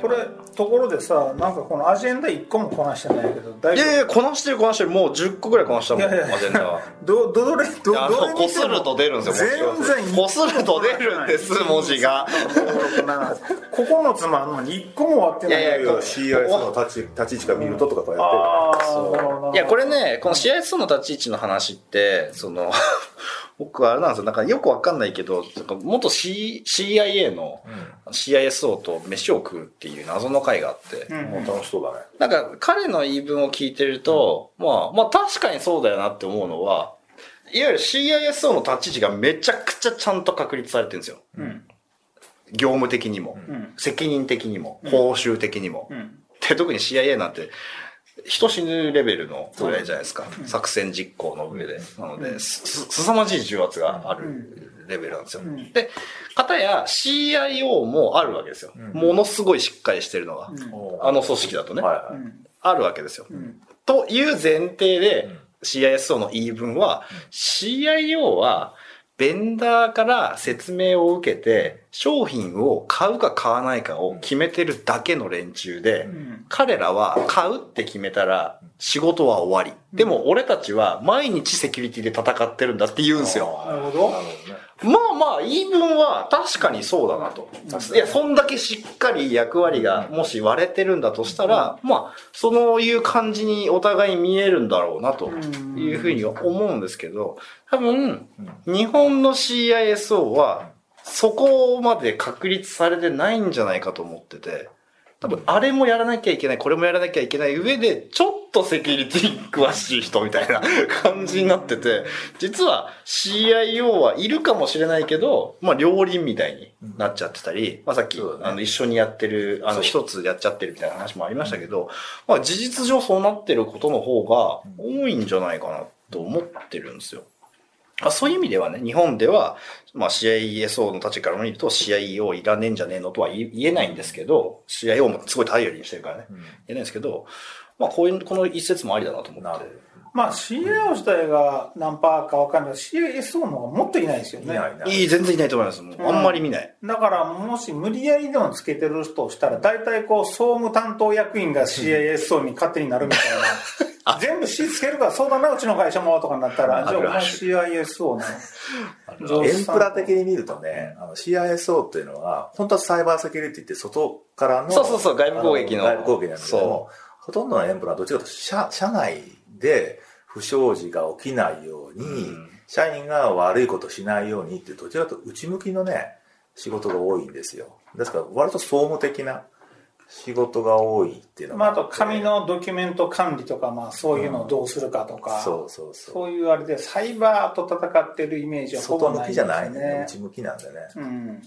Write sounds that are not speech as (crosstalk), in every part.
これところでさなんかこのアジェンダ1個もこなしてないけど大いやいやこなしてるこなしてる。もう10個ぐらいこなしたもんいやいやアジェンダは。どどれどあどれのこすると出るんですよ文字が全然こすると。出るんです文字が。9つもあるのに1個も終わってない。いやいや CIS の立ち立ち位置から見るととかこうやってああそういやこれねこの CIS の立ち位置の話ってその僕はあれなんですよ。なんかよくわかんないけどなんか元 C CIA の CISO と飯を食うっていう謎の会があって、うんもう楽しそうだね。なんか彼の言い分を聞いてると、まあ、まあ確かにそうだよなって思うのは、いわゆる CISO の立ち位置がめちゃくちゃちゃんと確立されてるんですよ。うん。業務的にも、うん。責任的にも、報酬的にも。うん。で、特に CIA なんて、人死ぬレベルのぐらいじゃないですか。作戦実行の上で。なので、す、す凄まじい重圧があるレベルなんですよ。んで、片や CIO もあるわけですよ。ものすごいしっかりしてるのが。あの組織だとね。あるわけですよ。んという前提で、CISO の言い分は、CIO は、ベンダーから説明を受けて、商品を買うか買わないかを決めてるだけの連中で、ん。彼らは買うって決めたら仕事は終わり。でも俺たちは毎日セキュリティで戦ってるんだって言うんですよ。なるほど。まあまあ、言い分は確かにそうだなと。いや、そんだけしっかり役割がもし割れてるんだとしたら、まあ、そういう感じにお互い見えるんだろうなというふうには思うんですけど、多分、日本の CISO は、そこまで確立されてないんじゃないかと思ってて、多分、あれもやらなきゃいけない、これもやらなきゃいけない上で、ちょっとセキュリティ詳しい人みたいな (laughs) 感じになってて、実は CIO はいるかもしれないけど、まあ、両輪みたいになっちゃってたり、まあ、さっき、あの、一緒にやってる、あの、一つやっちゃってるみたいな話もありましたけど、まあ、事実上そうなってることの方が多いんじゃないかなと思ってるんですよ。あそういう意味ではね、日本では、まあ CISO の立ちから見ると CIO いらねえんじゃねえのとは言えないんですけど、CIO もすごい頼りにしてるからね、言えないんですけど、まあこういう、この一節もありだなと思って。まあ CIO 自体が何パーか分かんない。けど CISO の方がもっといないですよね。いないないいい、全然いないと思います。もうあんまり見ない。だからもし無理やりでもつけてる人をしたら大体こう総務担当役員が CISO に勝手になるみたいな (laughs) 全部 C つけるからそうだなうちの会社もとかになったらじゃあお前 CISO なのエンプラ的に見るとね、あの CISO っていうのは、本当はサイバーセキュリティって外からの、そうそうそう外部攻撃の。あ外部攻撃なんだけどほとんどのエンプラはどっちかというと社、社内で不祥事が起きないように、社員が悪いことしないようにっていう、どちらかというと内向きのね、仕事が多いんですよ。ですから、割と総務的な仕事が多いっていうのまあ、あがと紙のドキュメント管理とか、まあ、そういうのをどうするかとか、そうそうそう。そういうあれでサイバーと戦ってるイメージはほぼないです外向きじゃないね。ね。内向きなんだよね。うん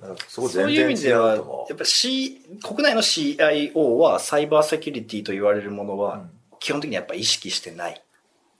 だからそういう意味では、や。っぱ C、国内の CIO はサイバーセキュリティと言われるものは、基本的にやっぱ意識してない。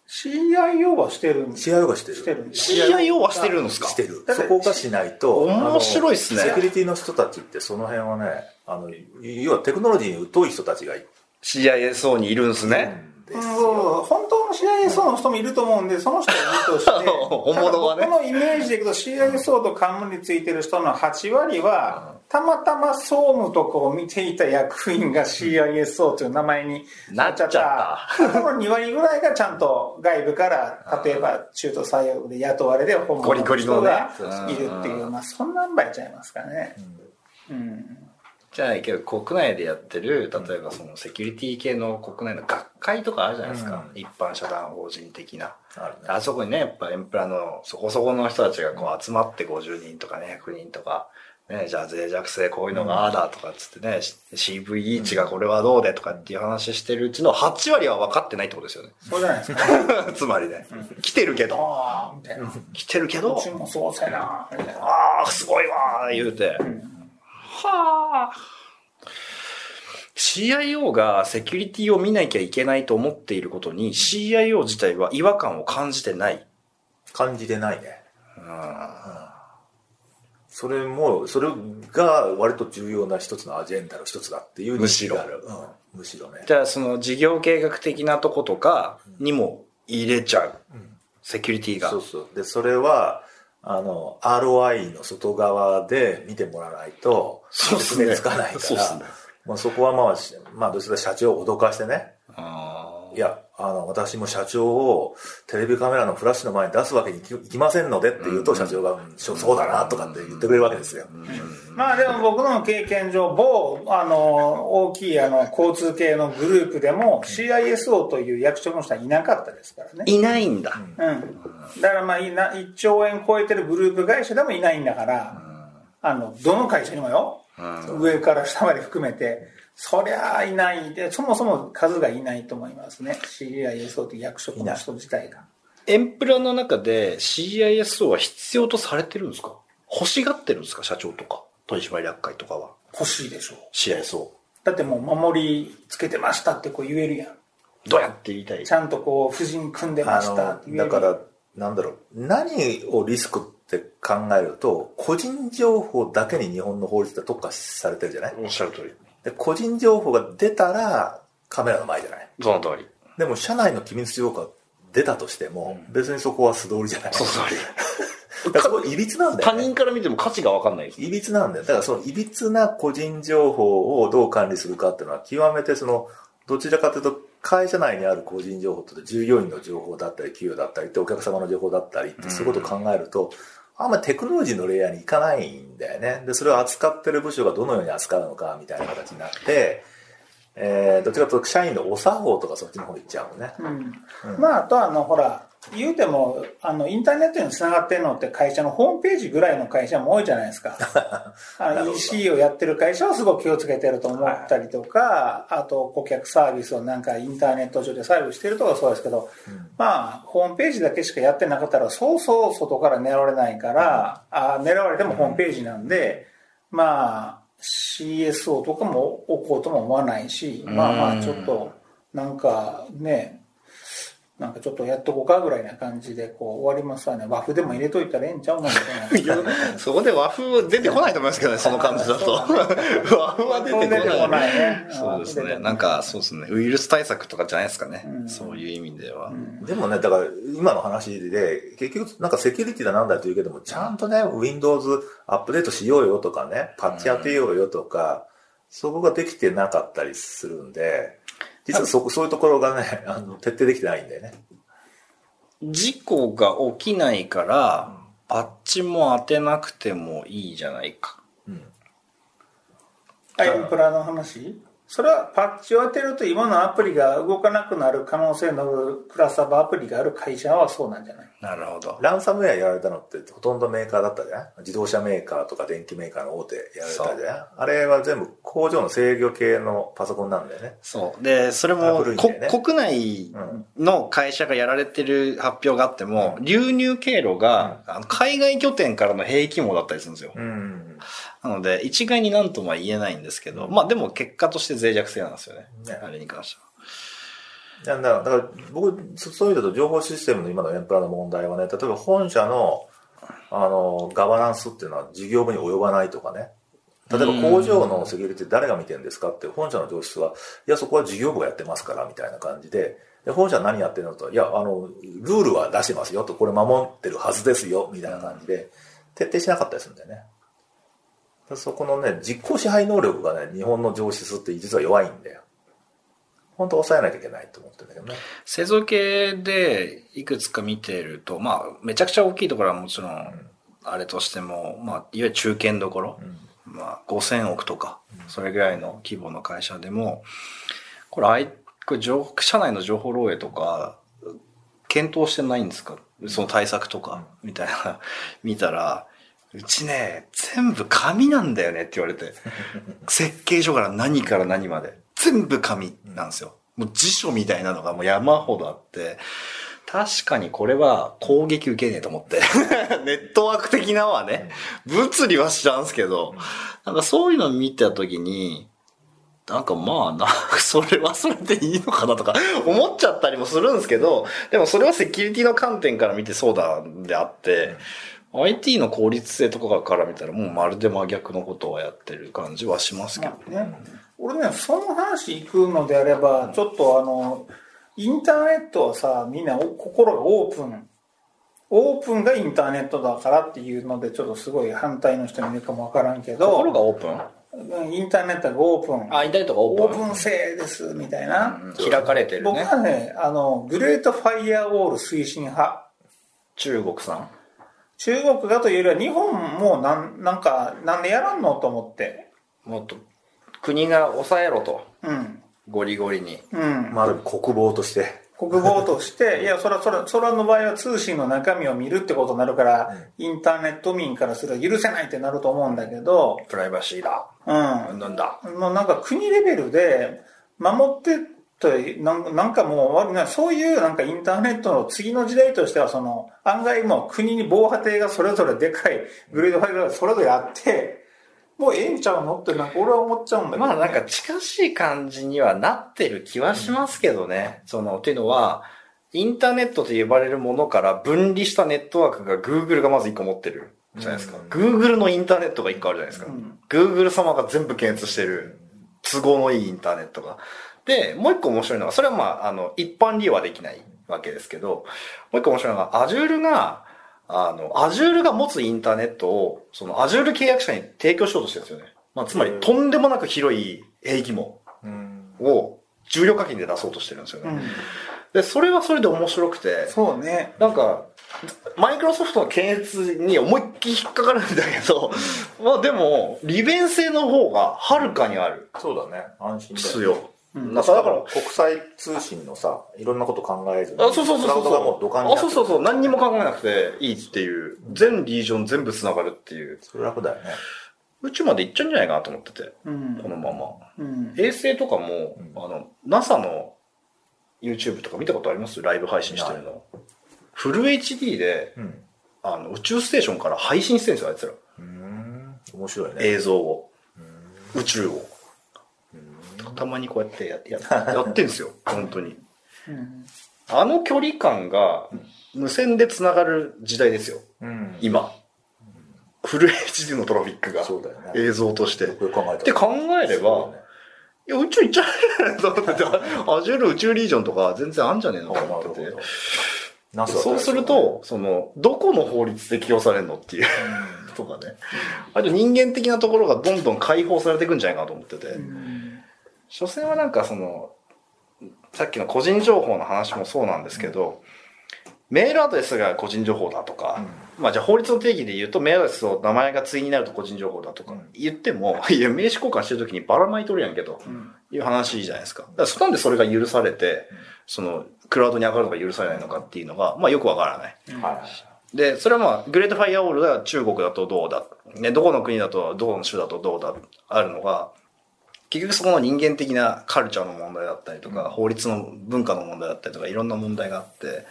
CIO はしてるんです CIO がしてる。CIO はしてるんですか？してる。そこがしないと。面白いっすねセキュリティの人たちってその辺はね、あの、要はテクノロジーに疎い人たちがいる CISO にいるんですね。うんよ。本当の CISO の人もいると思うんで、その人はいるとして、(laughs) 本物はね。僕のイメージでいくと CISO と冠についてる人の8割は、たまたま総務とかを見ていた役員が CISO という名前になっちゃった。なっその2割ぐらいがちゃんと外部から、例えば中途採用で雇われで本物の人がいるっていう、まあそんなんばいちゃいますかね。うんじゃないけど、国内でやってる、例えばそのセキュリティ系の国内の学会とかあるじゃないですか。一般社団法人的な。あるねあそこにね、やっぱエンプラのそこそこの人たちがこう集まって50人とかね、100人とか、ね、じゃあ脆弱性こういうのがああだとかっつってね、CVE 値がこれはどうでとかっていう話してるうちの8割は分かってないってことですよね。そうじゃないですか。(laughs) つまりね、来てるけど、ああ、みたいな。来てるけどう、ちもそうせな、みたいな。ああ、すごいわー言うて。はあ。CIO がセキュリティを見なきゃいけないと思っていることに CIO 自体は違和感を感じてない。感じてないね。うんそれも、それが割と重要な一つのアジェンダの一つだっていう認識がある。うんむしろね。じゃあその事業計画的なとことかにも入れちゃう。セキュリティがそう。そう。で、それは、あの、ROI の外側で見てもらわないと、そうっすね。説明つかないから、そね。まあそこはまあ、しまあ、どちらか社長を脅かしてね、あいや、あの、私も社長をテレビカメラのフラッシュの前に出すわけにいきいきませんのでって言うと、社長が、うんそうそうだなとかって言ってくれるわけですよ。まあでも僕の経験上、某、あの、大きいあの、交通系のグループでも CISO という役職の人はいなかったですからね。いないんだ。うん。だからまあいな、1兆円超えてるグループ会社でもいないんだから、あの、どの会社にもよ、上から下まで含めて、そりゃあいないで、そもそも数がいないと思いますね。CISO という役職の人自体が。エンプラの中で CISO は必要とされてるんですか？欲しがってるんですか？社長とか、取締役会とかは。欲しいでしょう。CISO。だってもう守りつけてましたってこう言えるやん。どうやって言いたい？ちゃんとこう、夫人組んでまあしたって言えの、るだから、なんだろう、何をリスクって考えると、個人情報だけに日本の法律で特化されてるじゃない？おっしゃる通り。で個人情報が出たらカメラの前じゃない？その通り。でも社内の機密情報が出たとしても、別にそこは素通りじゃないその通り。(laughs) だからいびつなんだ他よ、ね。人から見ても価値が分かんないです。いびつなんだよ。だからそのいびつな個人情報をどう管理するかっていうのは極めてその、どちらかというと会社内にある個人情報と従業員の情報だったり、企業だったりってお客様の情報だったりってそういうことを考えると、あんまりテクノロジーのレイヤーに行かないんだよね。で、それを扱ってる部署がどのように扱うのかみたいな形になって、えー、どちらかというと社員のお作法とかそっちの方に行っちゃうのね。うんまあ、あとはあの、ほら、言うても、あの、インターネットにつながってるのって会社のホームページぐらいの会社も多いじゃないですか。(laughs) あの、EC をやってる会社はすごく気をつけてると思ったりとか、あと、顧客サービスをなんかインターネット上でサービスしてるとかそうですけど、まあ、ホームページだけしかやってなかったら、そうそう外から狙われないから、あ狙われてもホームページなんで、まあ、CSO とかも置こうとも思わないし、まあまあ、ちょっと、なんかね、なんかちょっとやっとこうかぐらいな感じでこう終わりますわね。和風でも入れといたらええんちゃうのみたいな。そこで和風出てこないと思いますけどね、その感じだと。和風は出てこ出てこな。ないいね。そうですね。なんか、そうですね。ウイルス対策とかじゃないですかね。そういう意味では。でもね、だから今の話で、結局なんかセキュリティだなんだと言うけども、ちゃんとね、Windows アップデートしようよとかね、パッチ当てようよとか、そこができてなかったりするんで、実はそこ、そういうところがね、(laughs) あの、徹底できてないんだよね。事故が起きないから、パッチも当てなくてもいいじゃないか。あエンプラの話？それはパッチを当てると今のアプリが動かなくなる可能性のあるクラスターバーアプリがある会社はそうなんじゃない？なるほど。ランサムウェアやられたのってほとんどメーカーだったじゃん？自動車メーカーとか電機メーカーの大手やられたじゃん？あれは全部工場の制御系のパソコンなんだよね。そう。で、それも、ね国内の会社がやられてる発表があっても、流入経路が、あの海外拠点からの兵器網だったりするんですよ。うん。なので、一概になんとも言えないんですけど、まあでも結果として脆弱性なんですよね。ねあれに関しては。だから、だから僕、そそういう意味だと情報システムの今のエンプラの問題はね、例えば本社の、あの、ガバナンスっていうのは事業部に及ばないとかね。例えば工場のセキュリティ誰が見てるんですかって、本社の上司は、いや、そこは事業部がやってますから、みたいな感じで、で本社は何やってるのと、いや、あの、ルールは出してますよと、これ守ってるはずですよ、みたいな感じで、徹底しなかったりするんだよね。そこのね、実行支配能力がね、日本の上司って実は弱いんだよ。本当抑えなきゃいけないと思ってるんだけどね。製造系でいくつか見てると、まあ、めちゃくちゃ大きいところはもちろん、あれとしても、まあ、いわゆる中堅どころ、まあ、5000億とか、それぐらいの規模の会社でも、これ、あいこれ情社内の情報漏洩とか、検討してないんですか？その対策とか、みたいな、見たら、うちね、全部紙なんだよねって言われて、(laughs) 設計書から何から何まで、全部紙なんですよ。もう辞書みたいなのがもう山ほどあって、確かにこれは攻撃受けねえと思って。(laughs) ネットワーク的なのはね、物理は知らんすけど、なんかそういうの見たときに、なんかまあな、(laughs) それはそれでいいのかなとか思っちゃったりもするんですけど、でもそれはセキュリティの観点から見てそうだであって、IT の効率性とかから見たらもうまるで真逆のことをやってる感じはしますけどまあね、俺ね、その話行くのであれば、ちょっとあの、インターネットはさ、みんなお心がオープン。オープンがインターネットだからっていうのでちょっとすごい反対の人もいるかもわからんけど。がオープン？インターネットがオープン。あ、インターネットがオープン。オープン性ですみたいな、うん開かれてる僕ね。はねあのグレートファイヤーウォール推進派。中国さん？中国がというよりは日本もなんなんかなんでやらんのと思ってもっと、国が抑えろと。うんゴリゴリに。うんまあ、国防として。国防として、いや、それは、それは、それの場合は通信の中身を見るってことになるから、インターネット民からすると許せないってなると思うんだけど、プライバシーだ。うん。なんだ。もうなんか国レベルで守ってとなんなんかもうそういうなんかインターネットの次の時代としてはその案外もう国に防波堤がそれぞれでかいグレードファイルがそれぞれあってもうええんちゃうの？ってなんか俺は思っちゃうんだけど、まあなんか近しい感じにはなってる気はしますけどね。その、っていうのは、インターネットと呼ばれるものから分離したネットワークが Google がまず一個持ってるじゃないですか。Google のインターネットが一個あるじゃないですか。うん Google 様が全部検閲してる都合のいいインターネットが。で、もう一個面白いのは、それはまあ、あの、一般利用はできないわけですけど、もう一個面白いのが、Azure が、あの、Azure が持つインターネットを、その Azure 契約者に提供しようとしてるんですよね。まあ、つまり、とんでもなく広い兵器網うん。を重量課金で出そうとしてるんですよね。うん、で、それはそれで面白くて、そうねなんか、マイクロソフトの検閲に思いっきり引っかかるんだけど、まあでも、利便性の方がはるかにある。そうだね。安心だよ。だから、国際通信のさ、いろんなこと考えずに。あ、そうそうそうそうクラウドがもうあ、そうそうそう。何にも考えなくていいっていう。全リージョン全部繋がるっていう。それ楽だよね。宇宙まで行っちゃうんじゃないかなと思ってて。うんこのまま。うん衛星とかも、うんあの、NASA の YouTube とか見たことあります？ライブ配信してるの。フル HD で、うん。あの、宇宙ステーションから配信してるんですよ、あいつら。うん。面白いね。映像を。宇宙を。たまにこうやってやややってんですよ、(laughs) 本当に。うんあの距離感が無線で繋がる時代ですよ、うん。今。フル HD のトラフィックが。ね。映像として。って考えれば、ねいや、宇宙行っちゃえと思ってて、アジュール宇宙リージョンとか全然あんじゃねえのと思っててそうすると、その、どこの法律適用されるのっていう、とかね。あと人間的なところがどんどん解放されていくんじゃないかなと思ってて。所詮はなんかその、さっきの個人情報の話もそうなんですけど、メールアドレスが個人情報だとか、まあじゃあ法律の定義で言うとメールアドレスを名前が対になると個人情報だとかうん。言っても、(laughs) いや名刺交換してる時にばらまいとるやんけとうん。いう話じゃないですか。だからそなんでそれが許されて、そのクラウドに上がるのが許されないのかっていうのが、まあよくわからない。はいはい。で、それはまあ、グレートファイアウォールが中国だとどうだ、ね、どこの国だと、どこの州だとどうだ、あるのが、結局そこの人間的なカルチャーの問題だったりとか、法律の文化の問題だったりとか、いろんな問題があって、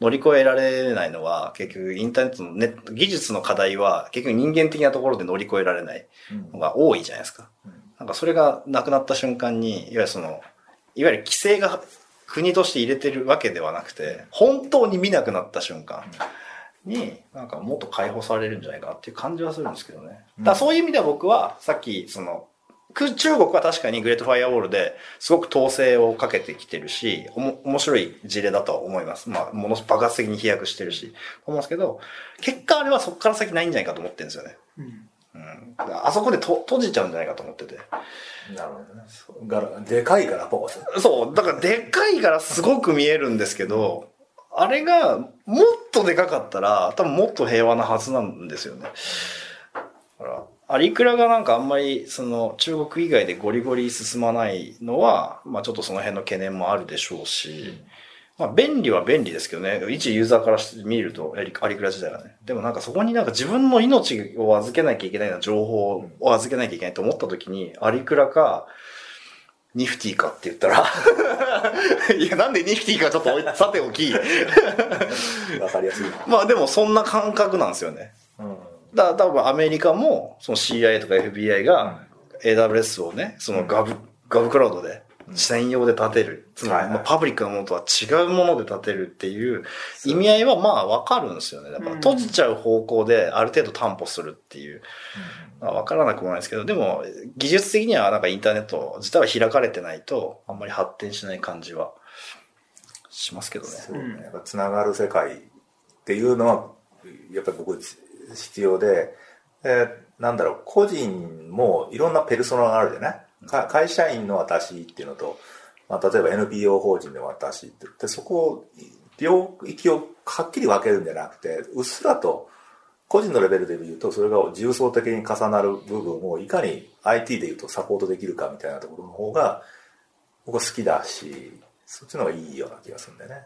乗り越えられないのは、結局インターネットのネット技術の課題は、結局人間的なところで乗り越えられないのが多いじゃないですか。なんかそれがなくなった瞬間に、いわゆるその、いわゆる規制が国として入れてるわけではなくて、本当に見なくなった瞬間に、なんかもっと解放されるんじゃないかなっていう感じはするんですけどね。だそういう意味では僕は、さっき、その、く中国は確かにグレートファイアウォールですごく統制をかけてきてるし、おも面白い事例だとは思います。まあ、ものす爆発的に飛躍してるし、思うんですけど、結果あれはそこから先ないんじゃないかと思ってるんですよね。うんうん。あそこでと閉じちゃうんじゃないかと思ってて。なるほどね。ガラでかいガラパゴス。そう、だからでっかいからすごく見えるんですけど、あれがもっとでかかったら、多分もっと平和なはずなんですよね。アリクラがなんかあんまりその中国以外でゴリゴリ進まないのは、まあちょっとその辺の懸念もあるでしょうし、まあ便利は便利ですけどね、一ユーザーから見ると、アリクラ自体がね。でもなんかそこになんか自分の命を預けなきゃいけないな情報を預けなきゃいけないと思った時に、アリクラか、ニフティかって言ったら、(laughs) いや、なんでニフティかちょっとさておき、(laughs) わかりやすいな。まあでもそんな感覚なんですよね。うん。だ多分アメリカも、その CIA とか FBI が AWS をね、そのガブ、ガブクラウドで専用で立てる。つまり、まあパブリックなものとは違うもので立てるっていう意味合いはまあわかるんですよね。だから閉じちゃう方向である程度担保するっていう。まあわからなくもないですけど、でも技術的にはなんかインターネット自体は開かれてないとあんまり発展しない感じはしますけどね。そうね。やっぱつながる世界っっていうのは、やっぱり僕必要で、えー、なんだろう、個人もいろんなペルソナがあるじゃない？会社員の私っていうのと、まあ、例えば NPO 法人の私って言って、そこを、領域をはっきり分けるんじゃなくて、うっすらと、個人のレベルで言うと、それが重層的に重なる部分をいかに IT で言うとサポートできるかみたいなところの方が、僕は好きだし、そっちの方がいいような気がするんだよね。いわ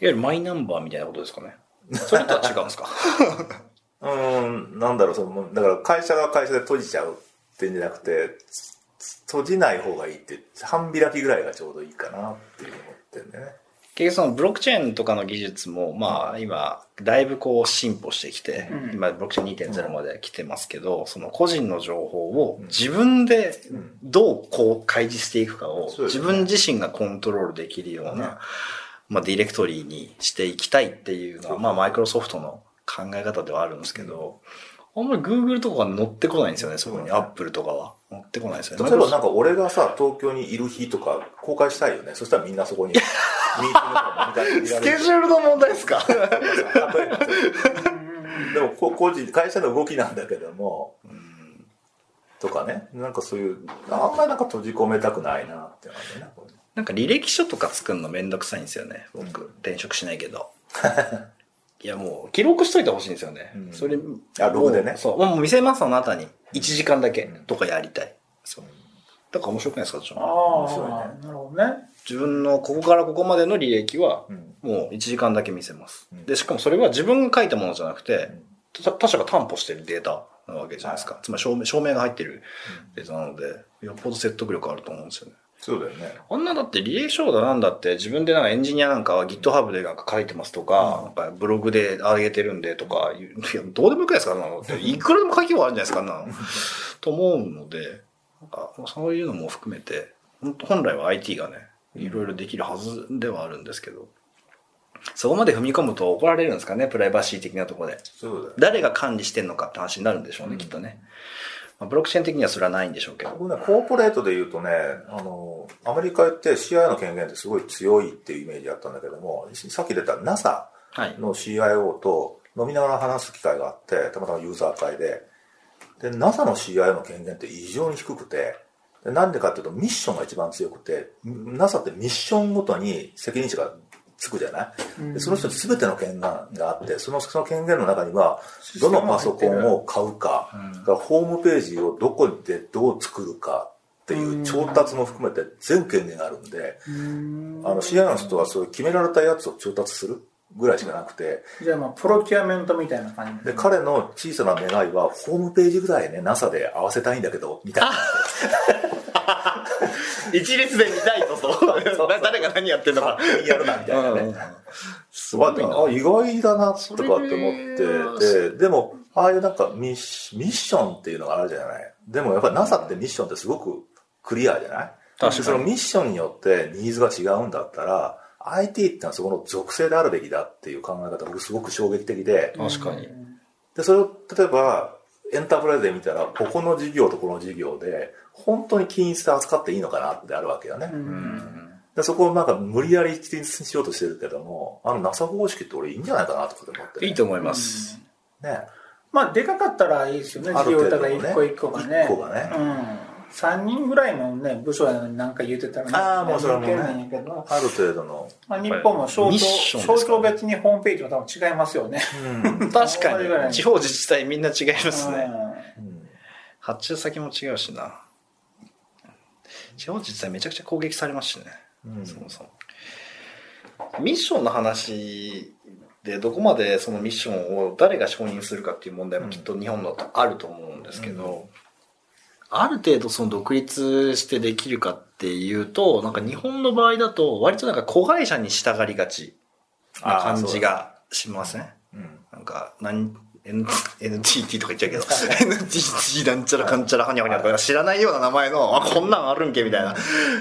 ゆるマイナンバーみたいなことですかね。それとは違うんですか？(laughs) うん、なんだろう、その、だから会社が会社で閉じちゃうっていうんじゃなくて、閉じない方がいいって、半開きぐらいがちょうどいいかなっていう思ってるんだよね。結局そのブロックチェーンとかの技術も、まあ今、だいぶこう進歩してきて、うん、今ブロックチェーン2.0まで来てますけど、その個人の情報を自分でどうこう開示していくかを自分自身がコントロールできるような、まあディレクトリにしていきたいっていうのは、まあマイクロソフトの考え方ではあるんですけど、あんまり Google とかが乗ってこないんですよね、そこに。Apple とかは。乗ってこないですよね。例えばなんか俺がさ、東京にいる日とか公開したいよね。そしたらみんなそこに。(laughs) スケジュールの問題ですか？でも個人、会社の動きなんだけども、とかね。なんかそういう、あんまりなんか閉じ込めたくないなって感じね。なんか履歴書とか作るのめんどくさいんですよね。僕、転職しないけど。(laughs) いやもう、記録しといてほしいんですよね。うん、それ、あ、ログでね。そう。もう見せます、あなたに。1時間だけとかやりたい。そう。だから面白くないですか、ちょっと。ああ、面白いね。なるほどね。自分のここからここまでの履歴は、もう1時間だけ見せます。うん、で、しかもそれは自分が書いたものじゃなくて、他者が担保してるデータなわけじゃないですか。つまり証明、証明が入ってるデータなので、よっぽど説得力あると思うんですよね。そうだよね。あんなだって履歴書だなんだって自分でなんかエンジニアなんかは GitHub でなんか書いてますとか、なんかブログで上げてるんでとか、いや、どうでもよくないですかなのって。いくらでも書きようあるんじゃないですかなの。と思うので、なんかそういうのも含めて、本来は IT がね、いろいろできるはずではあるんですけど、そこまで踏み込むと怒られるんですかね、プライバシー的なところで。そうだ、誰が管理してんのかって話になるんでしょうね、うん、きっとね。まあ、ブロックチェーン的にはそれはないんでしょうけど。僕ね、コーポレートで言うとね、あの、アメリカって CIO の権限ってすごい強いっていうイメージあったんだけども、さっき出た NASA の CIO と飲みながら話す機会があって、たまたまユーザー会で、で、NASA の CIO の権限って異常に低くて、なんでかっていうとミッションが一番強くて、NASA ってミッションごとに責任者がつくじゃない？でその人に全ての権限があって、そのその権限の中には、どのパソコンを買うか、うん、ホームページをどこでどう作るかっていう調達も含めて全権限があるんで、あの、CI の人はそういう決められたやつを調達する。ぐらいしかなくて。じゃあまあ、プロキュアメントみたいな感じで。彼の小さな願いは、ホームページぐらいね、NASA で合わせたいんだけど、みたいな。(laughs) 一列で見たいと、そう。誰が何やってんのか。やるな、みたいなね。すごいな。あ、意外だな、とかって思って。で、でも、ああいうなんかミッシミッションっていうのがあるじゃない？でもやっぱり NASA ってミッションってすごくクリアじゃない？確かに。そのミッションによってニーズが違うんだったら、IT ってのはそこの属性であるべきだっていう考え方僕すごく衝撃的で。確かに。で、それを例えばエンタープライズで見たら、ここの事業とこの事業で、本当に均一で扱っていいのかなってあるわけよね。でそこをなんか無理やり均一にしようとしてるけども、あの NASA 方式って俺いいんじゃないかなと思って、ね、いいと思います。ね。まあ、でかかったらいいですよね、事業体が一個一個がね。一個がね。うん3人ぐらいのね、部署やのに何か言うてたらね。ああ、もうそれはもう、ね、ある程度の。まあ、日本も省庁、省庁別にホームページは多分違いますよね。うん、(laughs) 確かに。地方自治体みんな違いますね。うん、発注先も違うしな。地方自治体めちゃくちゃ攻撃されますしね。うん、そもそも。ミッションの話で、どこまでそのミッションを誰が承認するかっていう問題もきっと日本だとあると思うんですけど、ある程度その独立してできるかっていうと、なんか日本の場合だと割となんか子会社に従いがちな感じがしません、うん、なんか何、N、NTT とか言っちゃうけど、(laughs) NTT なんちゃらかんちゃらはにゃはにゃとか知らないような名前の、あ、こんなんあるんけみたいな、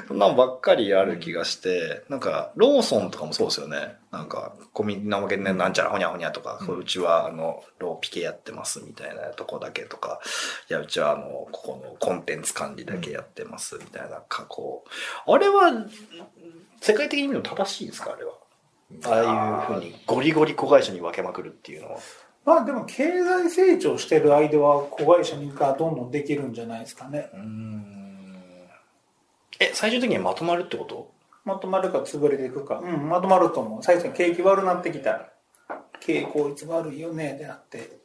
そんなんばっかりある気がして、なんか、ローソンとかもそうですよね。なんか、コミなわけでなんちゃらほにゃほにゃとか、ううちはあの、ローピケやってますみたいなとこだけとか、いや、うちはあの、ここのコンテンツ管理だけやってますみたいな加工。あれは、世界的に見ると正しいですか？あれは。ああいうふうにゴリゴリ子会社に分けまくるっていうのは。まあでも経済成長してる間は子会社がどんどんできるんじゃないですかね。え、最終的にはまとまるってこと？まとまるか潰れていくか。うん、まとまると思う。最初に景気悪なってきたら、経営効率悪いよねってなって。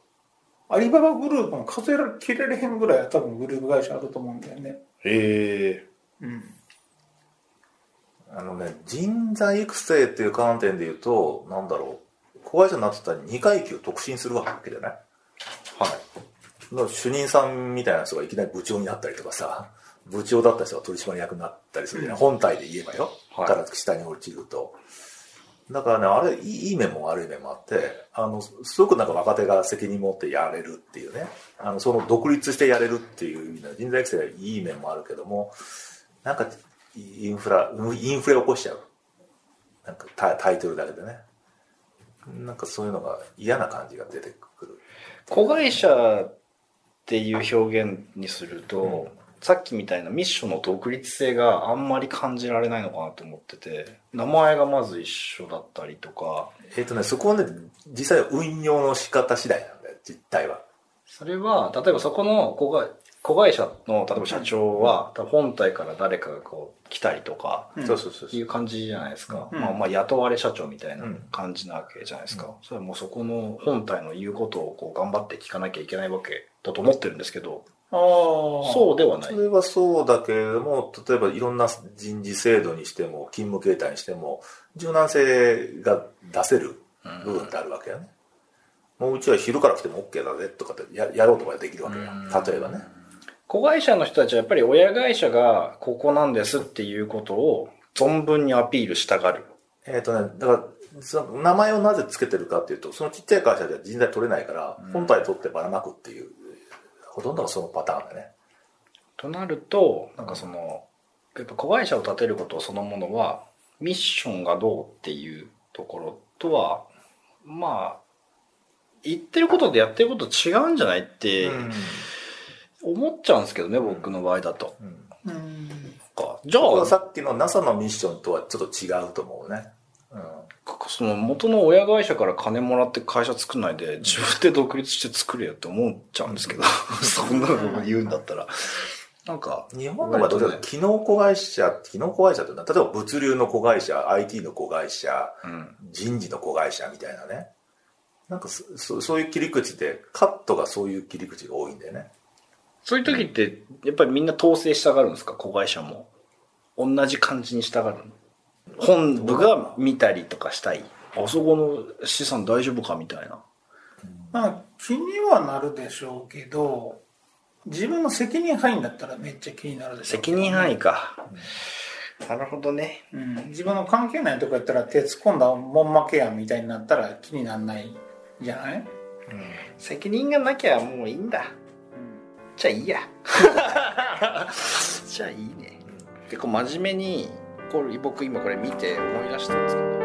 アリババグループも数えられ切れれへんぐらいは多分グループ会社あると思うんだよね。へえ。うん。あのね、人材育成っていう観点で言うと、なんだろう、子会社になってたら2階級特進するわけじゃない？はい。主任さんみたいな人がいきなり部長になったりとかさ、部長だった人が取締役になったりするじゃない、本体で言えばよ。はいから下に落ちると。だからね、あれ、いい面も悪い面もあって、あの、すごくなんか若手が責任持ってやれるっていうね、あの、その独立してやれるっていう意味では人材育成はいい面もあるけども、なんか、インフラ、インフレ起こしちゃう。なんかタタイトルだけでね。なんかそういうのが嫌な感じが出てくる。子会社っていう表現にすると、さっきみたいなミッションの独立性があんまり感じられないのかなと思ってて、名前がまず一緒だったりとか、えっ、とね、そこはね、実際運用の仕方次第なんだよ、実態は。それは、例えばそこの子が子会社の、例えば社長は、多分本体から誰かがこう来たりとか、うんそうそうそういう感じじゃないですか。うんまあまあ雇われ社長みたいなうん感じなわけじゃないですか。それはもうそこの本体の言うことをこう頑張って聞かなきゃいけないわけだと思ってるんですけど、ああ。そうではないそ。れはそうだけれども、例えばいろんな人事制度にしても、勤務形態にしても、柔軟性が出せる部分ってあるわけよね。もううちは昼から来ても OK だぜとかってややろうとかできるわけよ。例えばね。子会社の人たちはやっぱり親会社がここなんですっていうことを存分にアピールしたがる。えっ、とね、だから、その名前をなぜつけてるかっていうと、そのちっちゃい会社では人材取れないから、本体取ってばらまくっていう、ほとんどがそのパターンだね。となると、なんかその、やっぱ子会社を立てることそのものは、ミッションがどうっていうところとは、まあ、言ってることでやってること違うんじゃないって思っちゃうんですけどね、僕の場合だと。うんうん。かじゃあ、これはさっきの NASA のミッションとはちょっと違うと思うね。うんその元の親会社から金もらって会社作んないで、自分で独立して作れよって思っちゃうんですけど、(laughs) そんなの言うんだったら。なんか、日本の場合どうか機能子会社、機能子会社って例えば物流の子会社、IT の子会社、うん。人事の子会社みたいなね。なんかそそそういう切り口で、カットがそういう切り口が多いんだよね。そういう時って、やっぱりみんな統制したがるんですか？子会社も。同じ感じにしたがる本部が見たりとかしたい。あそこの資産大丈夫か？みたいな。まあ、気にはなるでしょうけど、自分の責任範囲だったらめっちゃ気になるでしょうけど責任範囲か。なるほどね。うん、自分の関係ないとこやったら手突っ込んだもん負けやんみたいになったら気にならないじゃない、責任がなきゃもういいんだ。じゃあいいや。(laughs) じゃあいいね。結構真面目に、これ僕今これ見て思い出したの